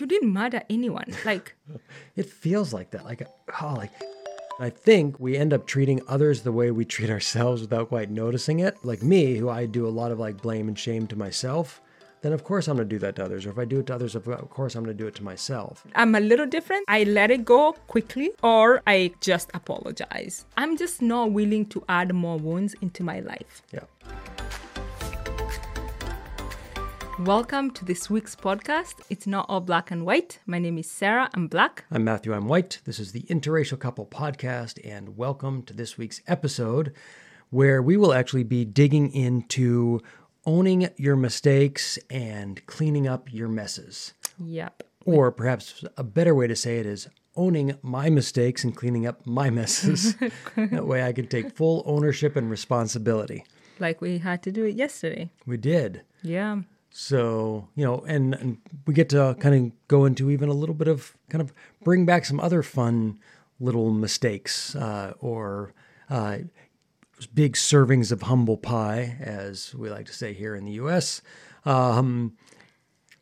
you didn't murder anyone. Like, It feels like that. Like, oh, like. I think we end up treating others the way we treat ourselves without quite noticing it. Like me, who I do a lot of like blame and shame to myself, then of course I'm going to do that to others. Or if I do it to others, of course I'm going to do it to myself. I'm a little different. I let it go quickly or I just apologize. I'm just not willing to add more wounds into my life. Yeah. Welcome to this week's podcast. It's not all black and white. My name is Cera. I'm black. I'm Matthew. I'm white. This is the Interracial Couple Podcast, and welcome to this week's episode where we will actually be digging into owning your mistakes and cleaning up your messes. Yep. Or perhaps a better way to say it is owning my mistakes and cleaning up my messes. that way I can take full ownership and responsibility. Like we had to do it yesterday. We did. Yeah. So, you know, and, and we get to kind of go into even a little bit of kind of bring back some other fun little mistakes uh, or uh, big servings of humble pie, as we like to say here in the US. Um,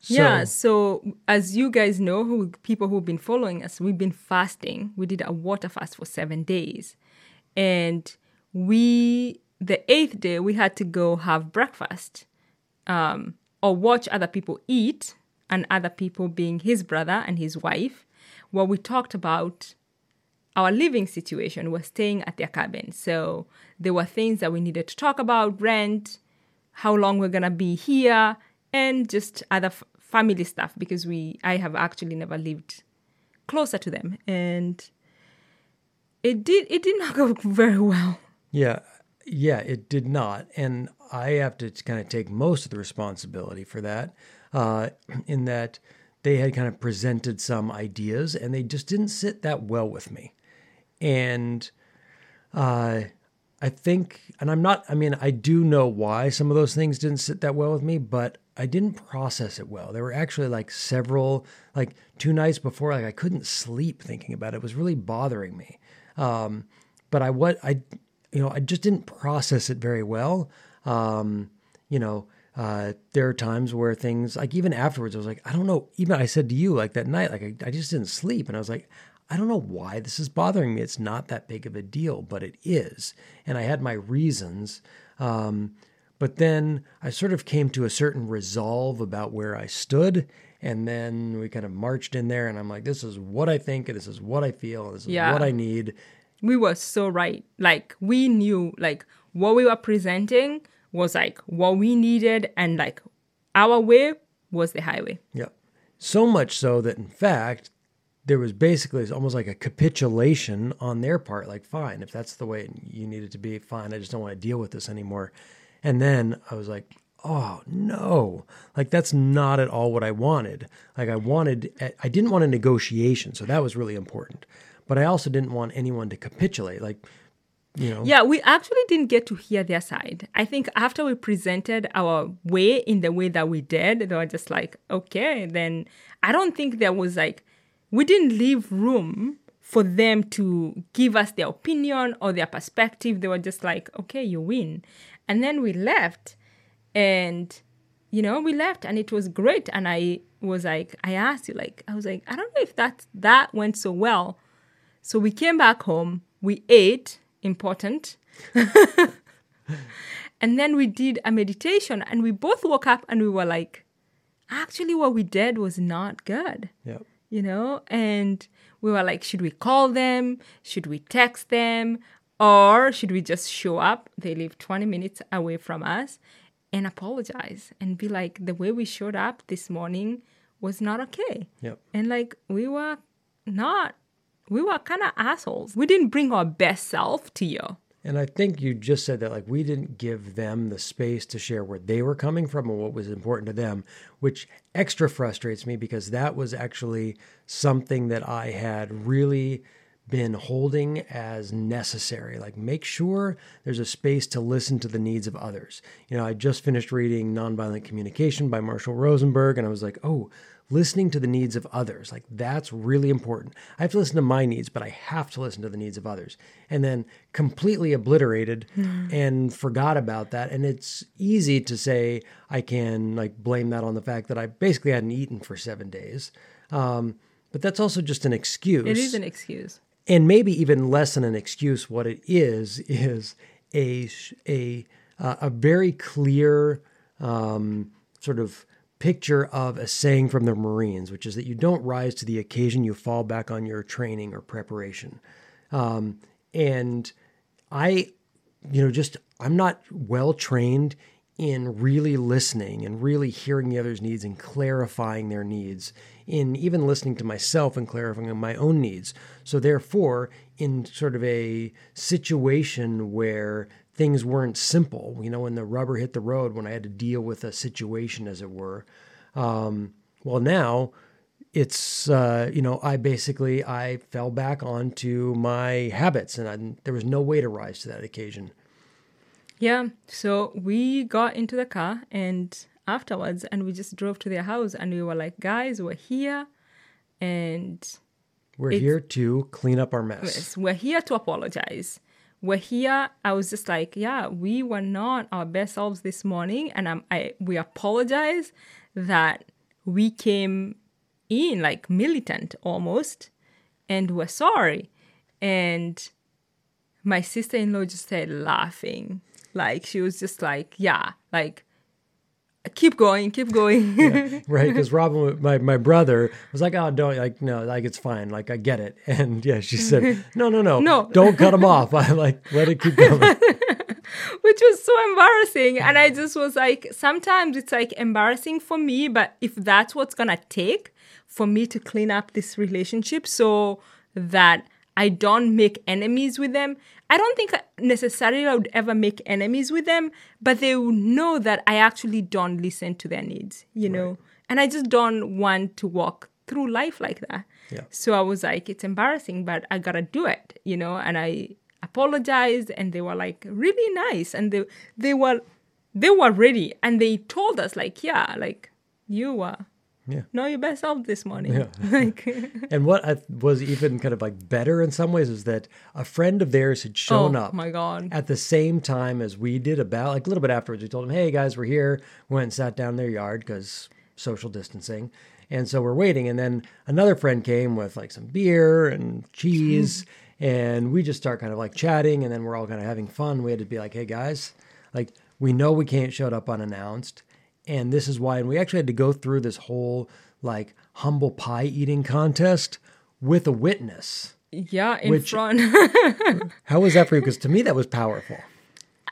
so, yeah. So, as you guys know, who people who've been following us, we've been fasting. We did a water fast for seven days. And we, the eighth day, we had to go have breakfast. Um, or watch other people eat, and other people being his brother and his wife, where we talked about our living situation. We're staying at their cabin. So there were things that we needed to talk about rent, how long we're going to be here, and just other f- family stuff because we I have actually never lived closer to them and it did it did not go very well. Yeah. Yeah, it did not. And I have to kind of take most of the responsibility for that, uh, in that they had kind of presented some ideas and they just didn't sit that well with me. And uh, I think, and I'm not, I mean, I do know why some of those things didn't sit that well with me, but I didn't process it well. There were actually like several, like two nights before, like I couldn't sleep thinking about it. It was really bothering me. Um, but I, what I, you know, I just didn't process it very well. Um, you know, uh, there are times where things like even afterwards, I was like, I don't know. Even I said to you like that night, like I, I just didn't sleep, and I was like, I don't know why this is bothering me. It's not that big of a deal, but it is, and I had my reasons. Um, but then I sort of came to a certain resolve about where I stood. And then we kind of marched in there, and I'm like, this is what I think, and this is what I feel, and this is Yeah. what I need. We were so right. Like we knew like what we were presenting was like what we needed and like our way was the highway. Yeah. So much so that, in fact, there was basically almost like a capitulation on their part. Like, fine, if that's the way you need it to be, fine. I just don't want to deal with this anymore. And then I was like, oh no, like that's not at all what I wanted. Like, I wanted, I didn't want a negotiation. So that was really important. But I also didn't want anyone to capitulate. Like, you know, Yeah, we actually didn't get to hear their side. I think after we presented our way in the way that we did, they were just like, okay, then I don't think there was like, we didn't leave room for them to give us their opinion or their perspective. They were just like, okay, you win. And then we left and, you know, we left and it was great. And I was like, I asked you, like, I was like, I don't know if that, that went so well. So we came back home, we ate, important. and then we did a meditation and we both woke up and we were like, actually, what we did was not good, yeah. you know? And we were like, should we call them? Should we text them? Or should we just show up? They live 20 minutes away from us and apologize and be like, the way we showed up this morning was not okay. Yep. And like, we were not, we were kind of assholes. We didn't bring our best self to you. And I think you just said that like we didn't give them the space to share where they were coming from and what was important to them, which extra frustrates me because that was actually something that I had really been holding as necessary. Like make sure there's a space to listen to the needs of others. You know, I just finished reading Nonviolent Communication by Marshall Rosenberg and I was like, "Oh, listening to the needs of others like that's really important i have to listen to my needs but i have to listen to the needs of others and then completely obliterated and forgot about that and it's easy to say i can like blame that on the fact that i basically hadn't eaten for seven days Um, but that's also just an excuse. It is an excuse. and maybe even less than an excuse. What it is is a a uh, a very clear um, sort of picture of a saying from the Marines, which is that you don't rise to the occasion; you fall back on your training or preparation. Um, and I, you know, just I'm not well trained in really listening and really hearing the other's needs and clarifying their needs, in even listening to myself and clarifying my own needs. So, therefore, in sort of a situation where things weren't simple, you know, when the rubber hit the road, when I had to deal with a situation, as it were, um, well, now it's uh, you know I basically I fell back onto my habits and I, there was no way to rise to that occasion. Yeah. So we got into the car and afterwards, and we just drove to their house, and we were like, guys, we're here, and We're here to clean up our mess. We're here to apologize. We're here. I was just like, yeah, we were not our best selves this morning, and I'm, I we apologize that we came in like militant almost, and we're sorry. And my sister-in-law just started laughing, like she was just like, yeah, like keep going, keep going. right? Because Robin, my, my brother, was like, "Oh, don't like no, like it's fine, like I get it." And yeah, she said, "No, no, no, No. don't cut him off. I like let it keep going." which was so embarrassing. And I just was like, sometimes it's like embarrassing for me, but if that's what's gonna take for me to clean up this relationship so that I don't make enemies with them, I don't think necessarily I would ever make enemies with them, but they will know that I actually don't listen to their needs, you know? And I just don't want to walk through life like that. Yeah. So I was like, it's embarrassing, but I gotta do it, you know. And I apologized, and they were like really nice, and they they were they were ready, and they told us like, yeah, like you were Yeah. know your best self this morning. Yeah. like, And what I, was even kind of like better in some ways is that a friend of theirs had shown oh up my god, at the same time as we did about like a little bit afterwards we told them hey guys we're here. We went and sat down in their yard because social distancing. And so we're waiting. And then another friend came with like some beer and cheese. And we just start kind of like chatting. And then we're all kind of having fun. We had to be like hey guys like we know we can't show up unannounced and this is why and we actually had to go through this whole like humble pie eating contest with a witness yeah, in Which- front. how was that for you because to me that was powerful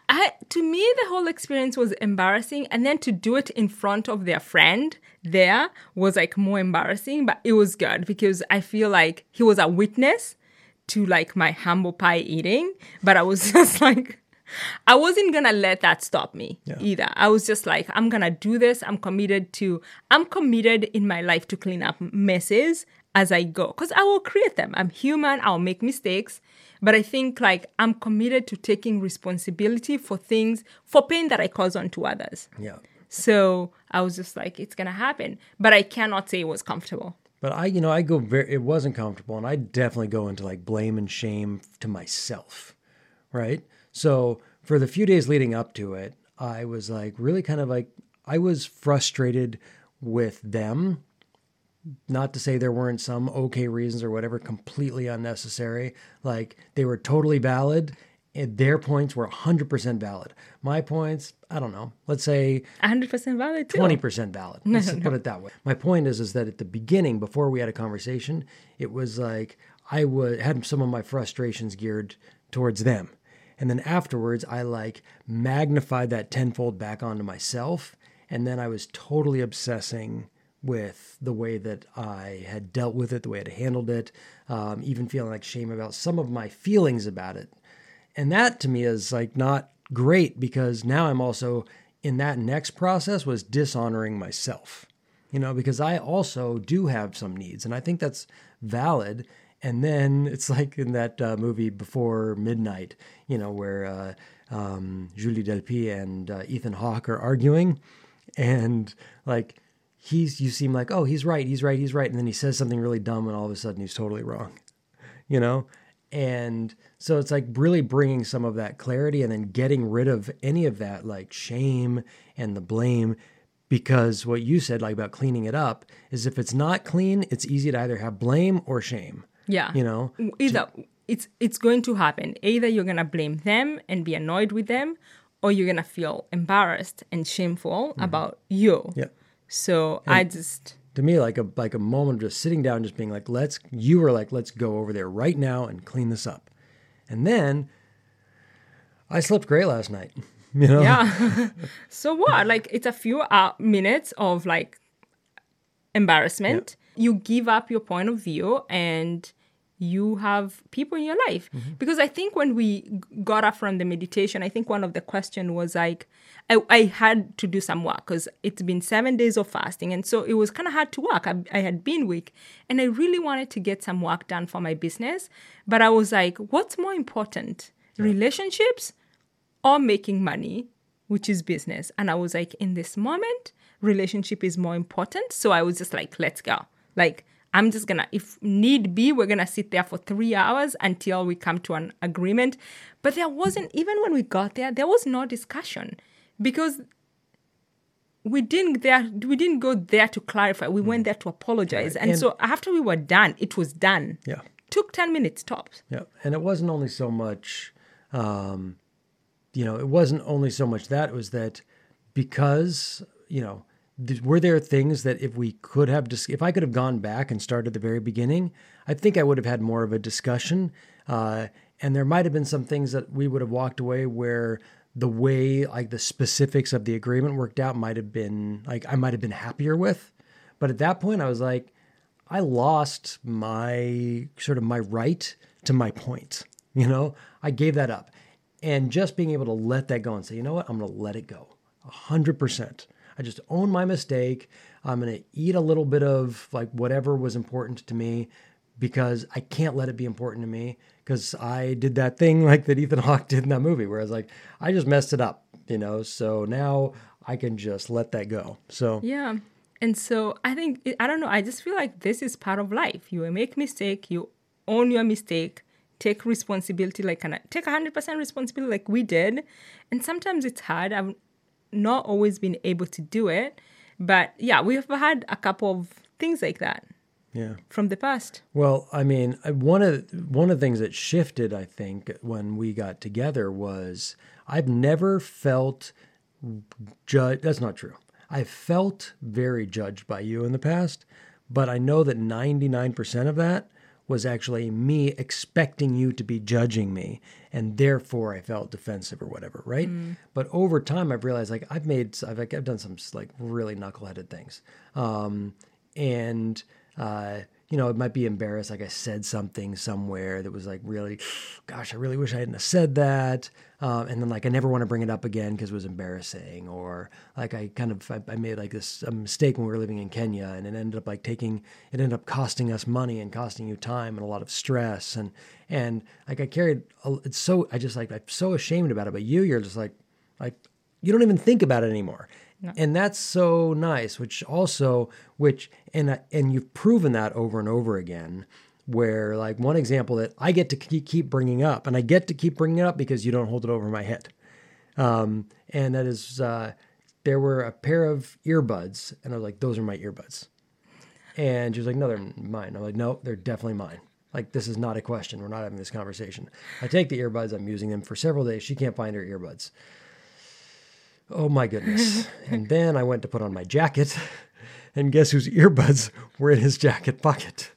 I, to me, the whole experience was embarrassing, and then to do it in front of their friend there was like more embarrassing. But it was good because I feel like he was a witness to like my humble pie eating. But I was just like, I wasn't gonna let that stop me Yeah. either. I was just like, I'm gonna do this. I'm committed to. I'm committed in my life to clean up messes as I go because I will create them. I'm human. I'll make mistakes. But I think like I'm committed to taking responsibility for things, for pain that I cause onto others. yeah So I was just like, it's gonna happen. But I cannot say it was comfortable. But I, you know, I go very, it wasn't comfortable. And I definitely go into like blame and shame to myself. Right. So for the few days leading up to it, I was like really kind of like, I was frustrated with them. Not to say there weren't some okay reasons or whatever, completely unnecessary. Like they were totally valid. And their points were 100% valid. My points, I don't know, let's say 100% valid too. twenty percent valid. Let's put it that way. My point is, is that at the beginning, before we had a conversation, it was like I would had some of my frustrations geared towards them, and then afterwards, I like magnified that tenfold back onto myself, and then I was totally obsessing with the way that I had dealt with it, the way I'd handled it, um, even feeling like shame about some of my feelings about it. And that to me is like not great because now I'm also in that next process was dishonoring myself, you know, because I also do have some needs and I think that's valid. And then it's like in that uh, movie Before Midnight, you know, where uh, um, Julie Delpy and uh, Ethan Hawke are arguing, and like he's, you seem like, oh, he's right, he's right, he's right, and then he says something really dumb, and all of a sudden he's totally wrong you know? And so it's like really bringing some of that clarity and then getting rid of any of that like shame and the blame because what you said like about cleaning it up is if it's not clean, it's easy to either have blame or shame. Yeah. You know? Either it's it's going to happen. Either you're gonna blame them and be annoyed with them, or you're gonna feel embarrassed and shameful about you. Yeah. So I just To me, like a like a moment of just sitting down, just being like, let's you were like, let's go over there right now and clean this up. And then I slept great last night. You know? yeah. so what? Like it's a few uh, minutes of like embarrassment. You give up your point of view and you have people in your life. Mm-hmm. Because I think when we got up from the meditation, I think one of the question was like, I, I had to do some work because it's been seven days of fasting. And so it was kind of hard to work. I, I had been weak and I really wanted to get some work done for my business. But I was like, what's more important? Relationships or making money, which is business. And I was like, in this moment, relationship is more important. So I was just like, let's go. Like, I'm just gonna, if need be, we're gonna sit there for three hours until we come to an agreement. But there wasn't, even when we got there, there was no discussion because we didn't there we didn't go there to clarify. We went there to apologize. And, And- so after we were done it was done. Yeah. took 10 minutes tops. Yeah, and it wasn't only so much, um, you know, it wasn't only so much that it was that because you know, were there things that if we could have, dis- if I could have gone back and started at the very beginning, I think I would have had more of a discussion, uh, and there might have been some things that we would have walked away where the way like the specifics of the agreement worked out might have been like I might have been happier with, but at that point I was like. I lost my sort of my right to my point. You know, I gave that up. And just being able to let that go and say, you know what, I'm going to let it go. 100%. I just own my mistake. I'm going to eat a little bit of like whatever was important to me because I can't let it be important to me because I did that thing like that Ethan Hawke did in that movie where I was like, I just messed it up, you know, so now I can just let that go. So, Yeah. And so I think, I don't know, I just feel like this is part of life. You make mistake, you own your mistake, take responsibility, like take 100% responsibility like we did. And sometimes it's hard. I've not always been able to do it. But yeah, we've had a couple of things like that yeah. from the past. Well, I mean, uh, one of one of the things that shifted, I think, when we got together was I've never felt judged. That's not true. I felt very judged by you in the past, but I know that ninety nine percent of that was actually me expecting you to be judging me, and therefore I felt defensive or whatever, right? But over time, I've realized like I've made, I've like, I've done some like really knuckleheaded things, um, and uh, you know, it might be embarrassed. Like I said something somewhere that was like really, gosh, I really wish I hadn't have said that. Um, and then like I never want to bring it up again because it was embarrassing. Or like I kind of I, I made like this a mistake when we were living in Kenya, and it ended up like taking it ended up costing us money and costing you time and a lot of stress. And and like I carried it's so I just like I'm so ashamed about it. But you, you're just like like you don't even think about it anymore and that's so nice which also which and and you've proven that over and over again where like one example that i get to keep keep bringing up and i get to keep bringing it up because you don't hold it over my head. Um, and that is uh, there were a pair of earbuds and i was like those are my earbuds. And she was like no they're mine. I'm like no they're definitely mine. Like this is not a question. We're not having this conversation. I take the earbuds i'm using them for several days. She can't find her earbuds Oh my goodness. and then I went to put on my jacket, and guess whose earbuds were in his jacket pocket?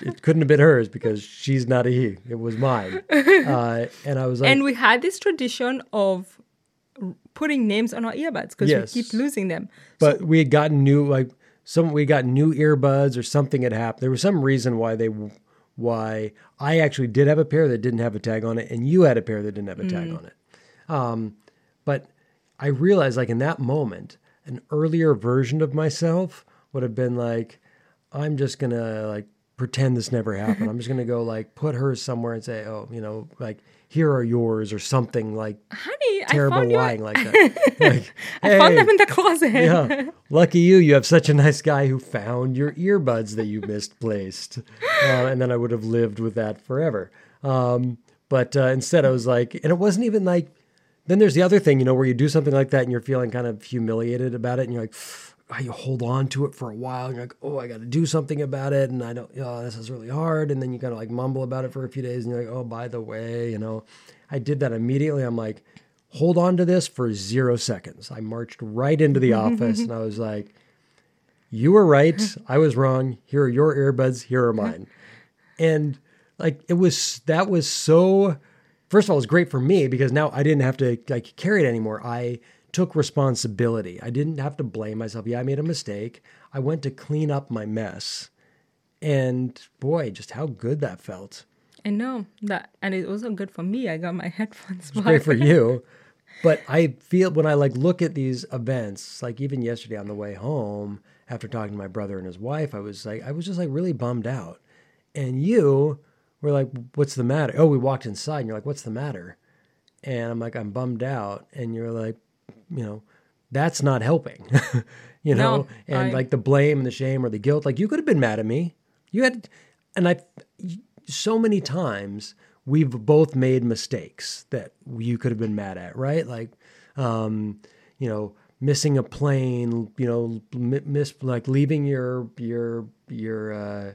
it couldn't have been hers because she's not a he. It was mine. Uh, and I was like, and we had this tradition of putting names on our earbuds because Yes. we keep losing them. but we had gotten new, like, some, we got new earbuds or something had happened. There was some reason why they, why I actually did have a pair that didn't have a tag on it, and you had a pair that didn't have a tag on it. Um, but I realized, like in that moment, an earlier version of myself would have been like, I'm just gonna like pretend this never happened. I'm just gonna go like put hers somewhere and say, oh, you know, like here are yours or something like Honey, I terrible found, your, lying like that. Like, I found them in the closet. yeah, lucky you. You have such a nice guy who found your earbuds that you misplaced, uh, and then I would have lived with that forever. Um, but uh, instead, I was like, and it wasn't even like then there's the other thing, you know, where you do something like that and you're feeling kind of humiliated about it and you're like, you hold on to it for a while and you're like, oh, I got to do something about it. And I don't, oh, this is really hard. And then you kind of like mumble about it for a few days and you're like, oh, by the way, you know, I did that immediately. I'm like, hold on to this for zero seconds. I marched right into the office and I was like, you were right. I was wrong. Here are your earbuds. Here are mine. And like, it was, that was so, first of all, it was great for me because now I didn't have to like carry it anymore. I took responsibility. I didn't have to blame myself. Yeah, I made a mistake. I went to clean up my mess. And boy, just how good that felt. I know that, and it was also good for me. I got my headphones. It's great for you. But I feel when I like look at these events, like even yesterday on the way home, after talking to my brother and his wife, I was like, I was just like really bummed out. And you were like, "What's the matter?" Oh, we walked inside, and you're like, "What's the matter?" And I'm like, "I'm bummed out," and you're like, you know, that's not helping. you know, No, and I- like the blame and the shame or the guilt, like you could have been mad at me. You had, and I, so many times we've both made mistakes that you could have been mad at, right? Like, um, you know, missing a plane, you know, mi- miss like leaving your your your uh,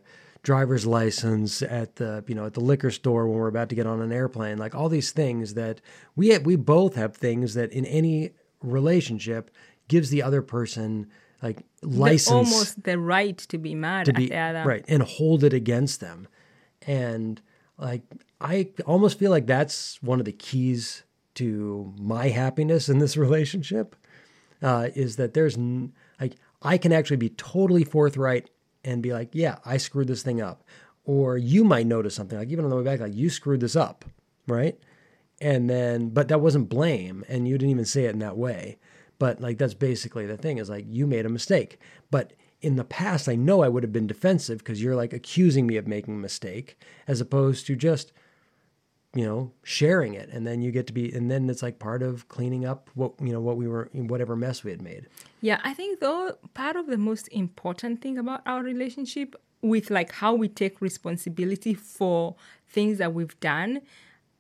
driver's license at the you know at the liquor store when we're about to get on an airplane, like all these things that we have, we both have things that in any relationship gives the other person like The- license almost the right to be mad to at be the other. right and hold it against them and like i almost feel like that's one of the keys to my happiness in this relationship uh, is that there's n- like i can actually be totally forthright and be like yeah i screwed this thing up. Or you might notice something like even on the way back like you screwed this up right? And then but that wasn't blame and you didn't even say it in that way. But like that's basically the thing is like you made a mistake. But in the past i know i would have been defensive because you're like accusing me of making a mistake as opposed to just you know sharing it and then you get to be and then it's like part of cleaning up what you know what we were whatever mess we had made Yeah, I think though part of the most important thing about our relationship with like how we take responsibility for things that we've done,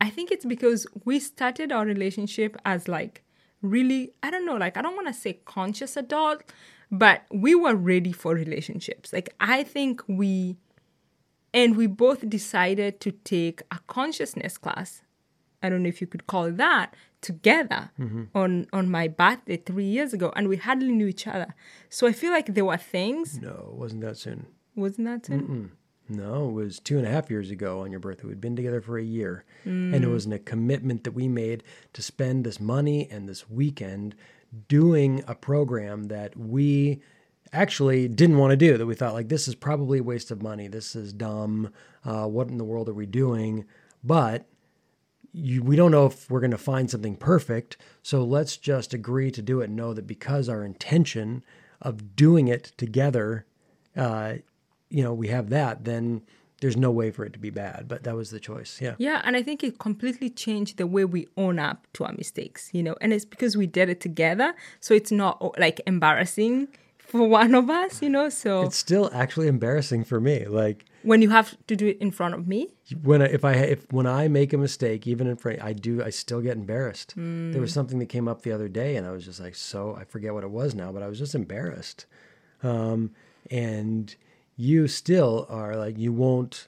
I think it's because we started our relationship as like really, I don't know, like I don't want to say conscious adult, but we were ready for relationships. Like I think we and we both decided to take a consciousness class I don't know if you could call it that, together mm-hmm. on on my birthday three years ago, and we hardly knew each other. So I feel like there were things. no it wasn't that soon Wasn't that it? No, it was two and a half years ago on your birthday. We'd been together for a year. Mm. And it was a commitment that we made to spend this money and this weekend doing a program that we actually didn't want to do, that we thought, like, this is probably a waste of money. This is dumb. Uh, what in the world are we doing? But you, we don't know if we're going to find something perfect. So let's just agree to do it and know that because our intention of doing it together, uh, you know, we have that, then there's no way for it to be bad. But that was the choice. Yeah. Yeah, and I think it completely changed the way we own up to our mistakes, you know, and it's because we did it together. So it's not like embarrassing for one of us, you know. So It's still actually embarrassing for me. Like when you have to do it in front of me, when I, if I if when I make a mistake, even in front, I do. I still get embarrassed. There was something that came up the other day, and I was just like, so I forget what it was now, but I was just embarrassed. Um, and you still are like you won't.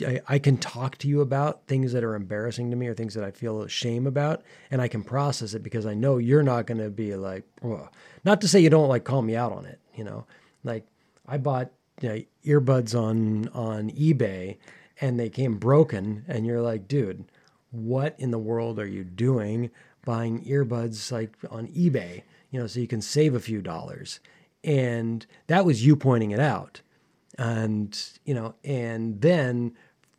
I, I can talk to you about things that are embarrassing to me or things that I feel shame about, and I can process it because I know you're not going to be like, "Ugh." not to say you don't like call me out on it, you know, like I bought you know, earbuds on on eBay and they came broken, and you're like, dude, what in the world are you doing buying earbuds like on eBay, you know, so you can save a few dollars, and that was you pointing it out and you know and then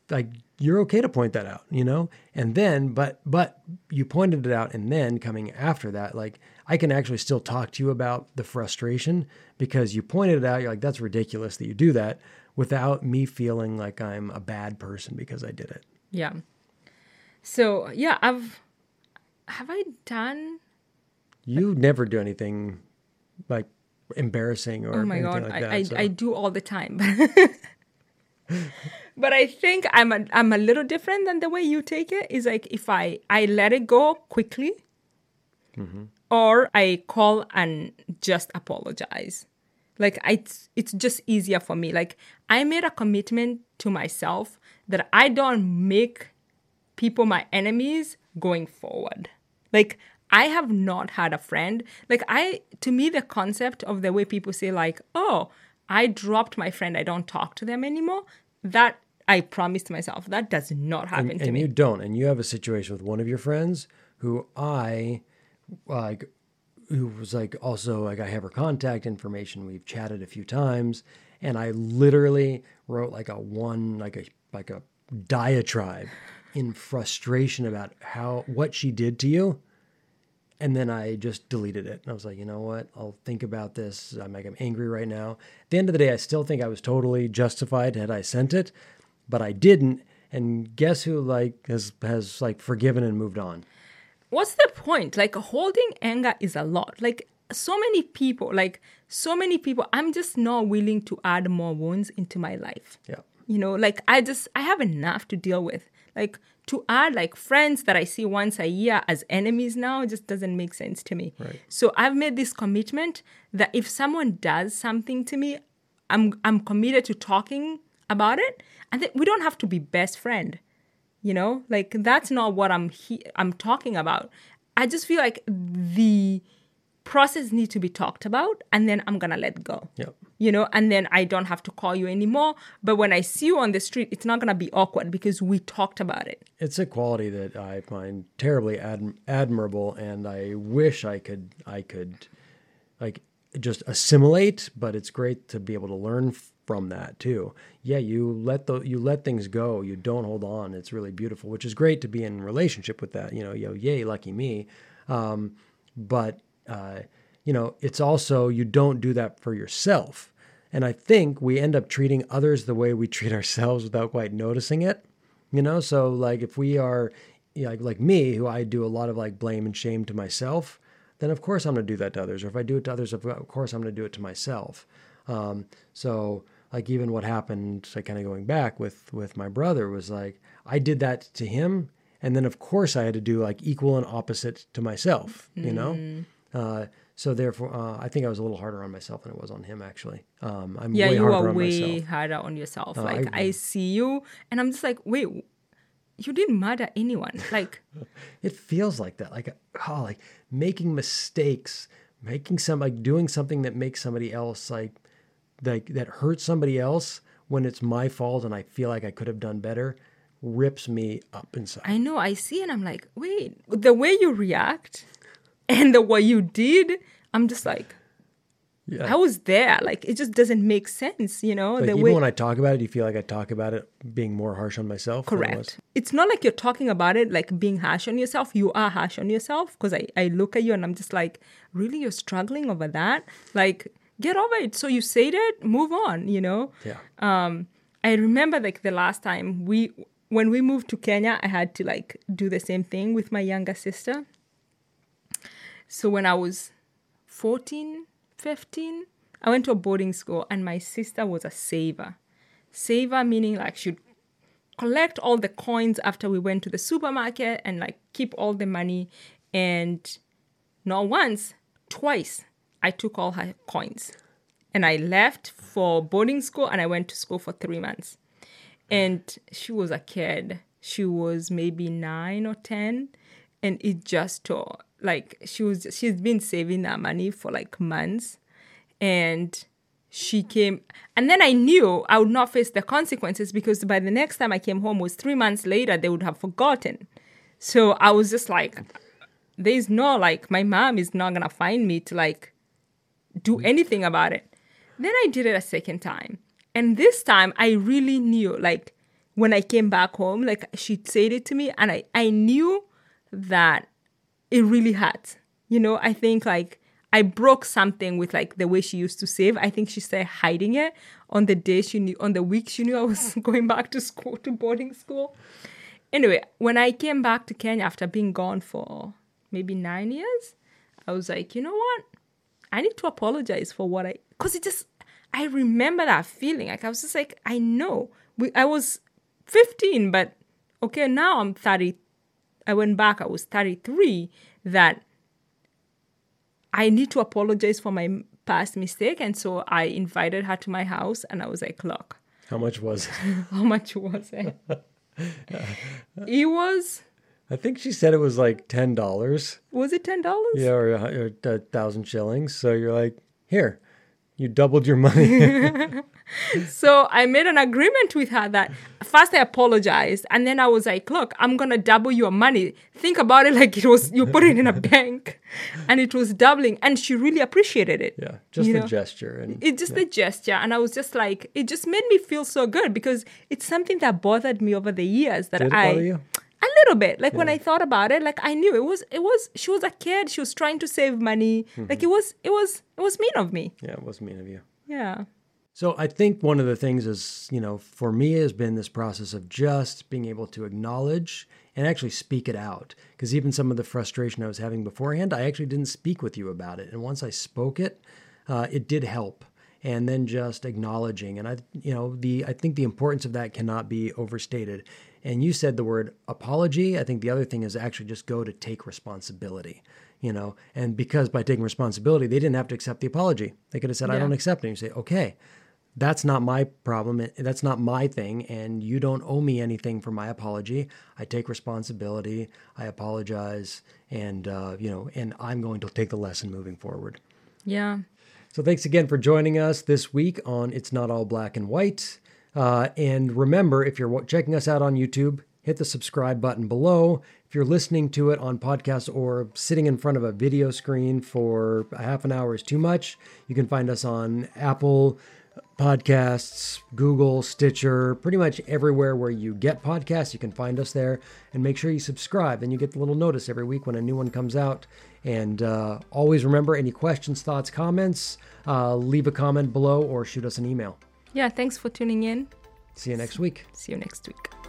like you're okay to point that out you know and then but but you pointed it out and then coming after that like i can actually still talk to you about the frustration because you pointed it out you're like that's ridiculous that you do that without me feeling like i'm a bad person because i did it yeah. So yeah, I've have I done you never do anything like embarrassing or Oh my god, like that I, I, so- I do all the time. but I think I'm a, I'm a little different than the way you take it. Is like if I I let it go quickly, mm-hmm. or I call and just apologize. Like I, it's just easier for me. Like I made a commitment to myself that I don't make people my enemies going forward. Like I have not had a friend. Like I to me the concept of the way people say like, "Oh, I dropped my friend. I don't talk to them anymore." That I promised myself that does not happen and, to and me. And you don't and you have a situation with one of your friends who i like who was like also like i have her contact information we've chatted a few times and i literally wrote like a one like a like a diatribe in frustration about how what she did to you and then I just deleted it. And I was like, you know what? I'll think about this. I'm like, I'm angry right now. At the end of the day, I still think I was totally justified had I sent it, but I didn't. And guess who like has has like forgiven and moved on? what's the point? Like holding anger is a lot. Like so many people, like so many people, I'm just not willing to add more wounds into my life. Yeah. You know, like I just I have enough to deal with. Like to add like friends that I see once a year as enemies now just doesn't make sense to me. Right. So I've made this commitment that if someone does something to me, I'm I'm committed to talking about it, and then we don't have to be best friend you know like that's not what i'm he- i'm talking about i just feel like the process needs to be talked about and then i'm gonna let go Yep. you know and then i don't have to call you anymore but when i see you on the street it's not gonna be awkward because we talked about it It's a quality that I find terribly ad- admirable, and I wish I could I could like just assimilate. But it's great to be able to learn from that too. Yeah, you let the you let things go. You don't hold on. It's really beautiful, which is great to be in relationship with that. You know, yo, yay, lucky me. Um, but uh, you know, it's also you don't do that for yourself. And I think we end up treating others the way we treat ourselves without quite noticing it. You know, so like if we are you know, like like me, who I do a lot of like blame and shame to myself, then of course I'm going to do that to others. Or if I do it to others, of course I'm going to do it to myself. Um, so like even what happened, like kind of going back with with my brother was like I did that to him, and then of course I had to do like equal and opposite to myself. You know. Uh, so therefore, uh, I think I was a little harder on myself than it was on him. Actually, um, I'm yeah way you harder are way myself. harder on yourself I like I, agree. see you and i'm just like wait you didn't murder anyone like It feels like that, like oh, like making mistakes, making some like doing something that makes somebody else like like that hurts somebody else when it's my fault and I feel like I could have done better, rips me up inside. I know, I see, and I'm like, wait, the way you react and the way you did, I'm just like, yeah. I was there. Like, it just doesn't make sense, you know? like the even way. when I talk about it, do you feel like I talk about it being more harsh on myself? than it was? Correct. It's not like you're talking about it like being harsh on yourself. You are harsh on yourself because I, I look at you and I'm just like, really, you're struggling over that? Like, get over it. So you said it, move on, you know? Yeah. um i remember like the last time we when we moved to kenya i had to like do the same thing with my younger sister so when i was 14 15 i went to a boarding school and my sister was a saver saver meaning like she'd collect all the coins after we went to the supermarket and like keep all the money and not once twice i took all her coins and I left for boarding school and I went to school for three months. And she was a kid. She was maybe nine or ten, and it just tore. Like she was, she's been saving that money for like months, and she came. And then I knew I would not face the consequences because by the next time I came home was three months later. They would have forgotten. So I was just like, "There's no like, my mom is not gonna find me to like." do anything about it. Then I did it a second time. And this time I really knew, like, when I came back home, like, she said it to me, and I, I knew that it really hurt. You know, I think, like, I broke something with, like, the way she used to save. I think she started hiding it on the day she knew, on the week she knew I was going back to school, to boarding school. Anyway, when I came back to Kenya after being gone for maybe nine years, I was like, you know what? I need to apologize for what I, because it just, I remember that feeling. Like I was just like, I know. We, I was 15, but okay, now I'm 30. I went back, I was 33. That I need to apologize for my past mistake. And so I invited her to my house and I was like, look, How much was it? how much was it? it was, I think she said it was like ten dollars. was it $10? Yeah, or a, or a thousand shillings. So you're like, here, you doubled your money. So I made an agreement with her that first I apologized and then I was like, look, I'm gonna double your money. Think about it like it was you put it in a bank and it was doubling and she really appreciated it. yeah, just the know, gesture. And It's just the gesture and I was just like it just made me feel so good because it's something that bothered me over the years that did it I bother you? a little bit like when i thought about it like i knew it was it was she was a kid she was trying to save money Mm-hmm. like it was it was it was mean of me Yeah, it was mean of you. yeah So I think one of the things is, you know, for me has been this process of just being able to acknowledge and actually speak it out. Because even some of the frustration I was having beforehand, I actually didn't speak with you about it. And once I spoke it, uh, it did help. And then just acknowledging, and I, you know, the I think the importance of that cannot be overstated. And you said the word apology. I think the other thing is actually just go to take responsibility you know and because by taking responsibility they didn't have to accept the apology they could have said i don't accept it and you say okay that's not my problem that's not my thing and you don't owe me anything for my apology i take responsibility i apologize and uh, you know and i'm going to take the lesson moving forward yeah so thanks again for joining us this week on It's Not All Black and White. Uh, and remember, if you're checking us out on YouTube, hit the subscribe button below. If you're listening to it on podcast or sitting in front of a video screen for a half an hour is too much, you can find us on Apple Podcasts, Google, Stitcher, pretty much everywhere where you get podcasts. You can find us there. And make sure you subscribe, and you get the little notice every week when a new one comes out. And uh, always remember any questions, thoughts, comments, uh, leave a comment below or shoot us an email. yeah thanks for tuning in See you next week. see you next week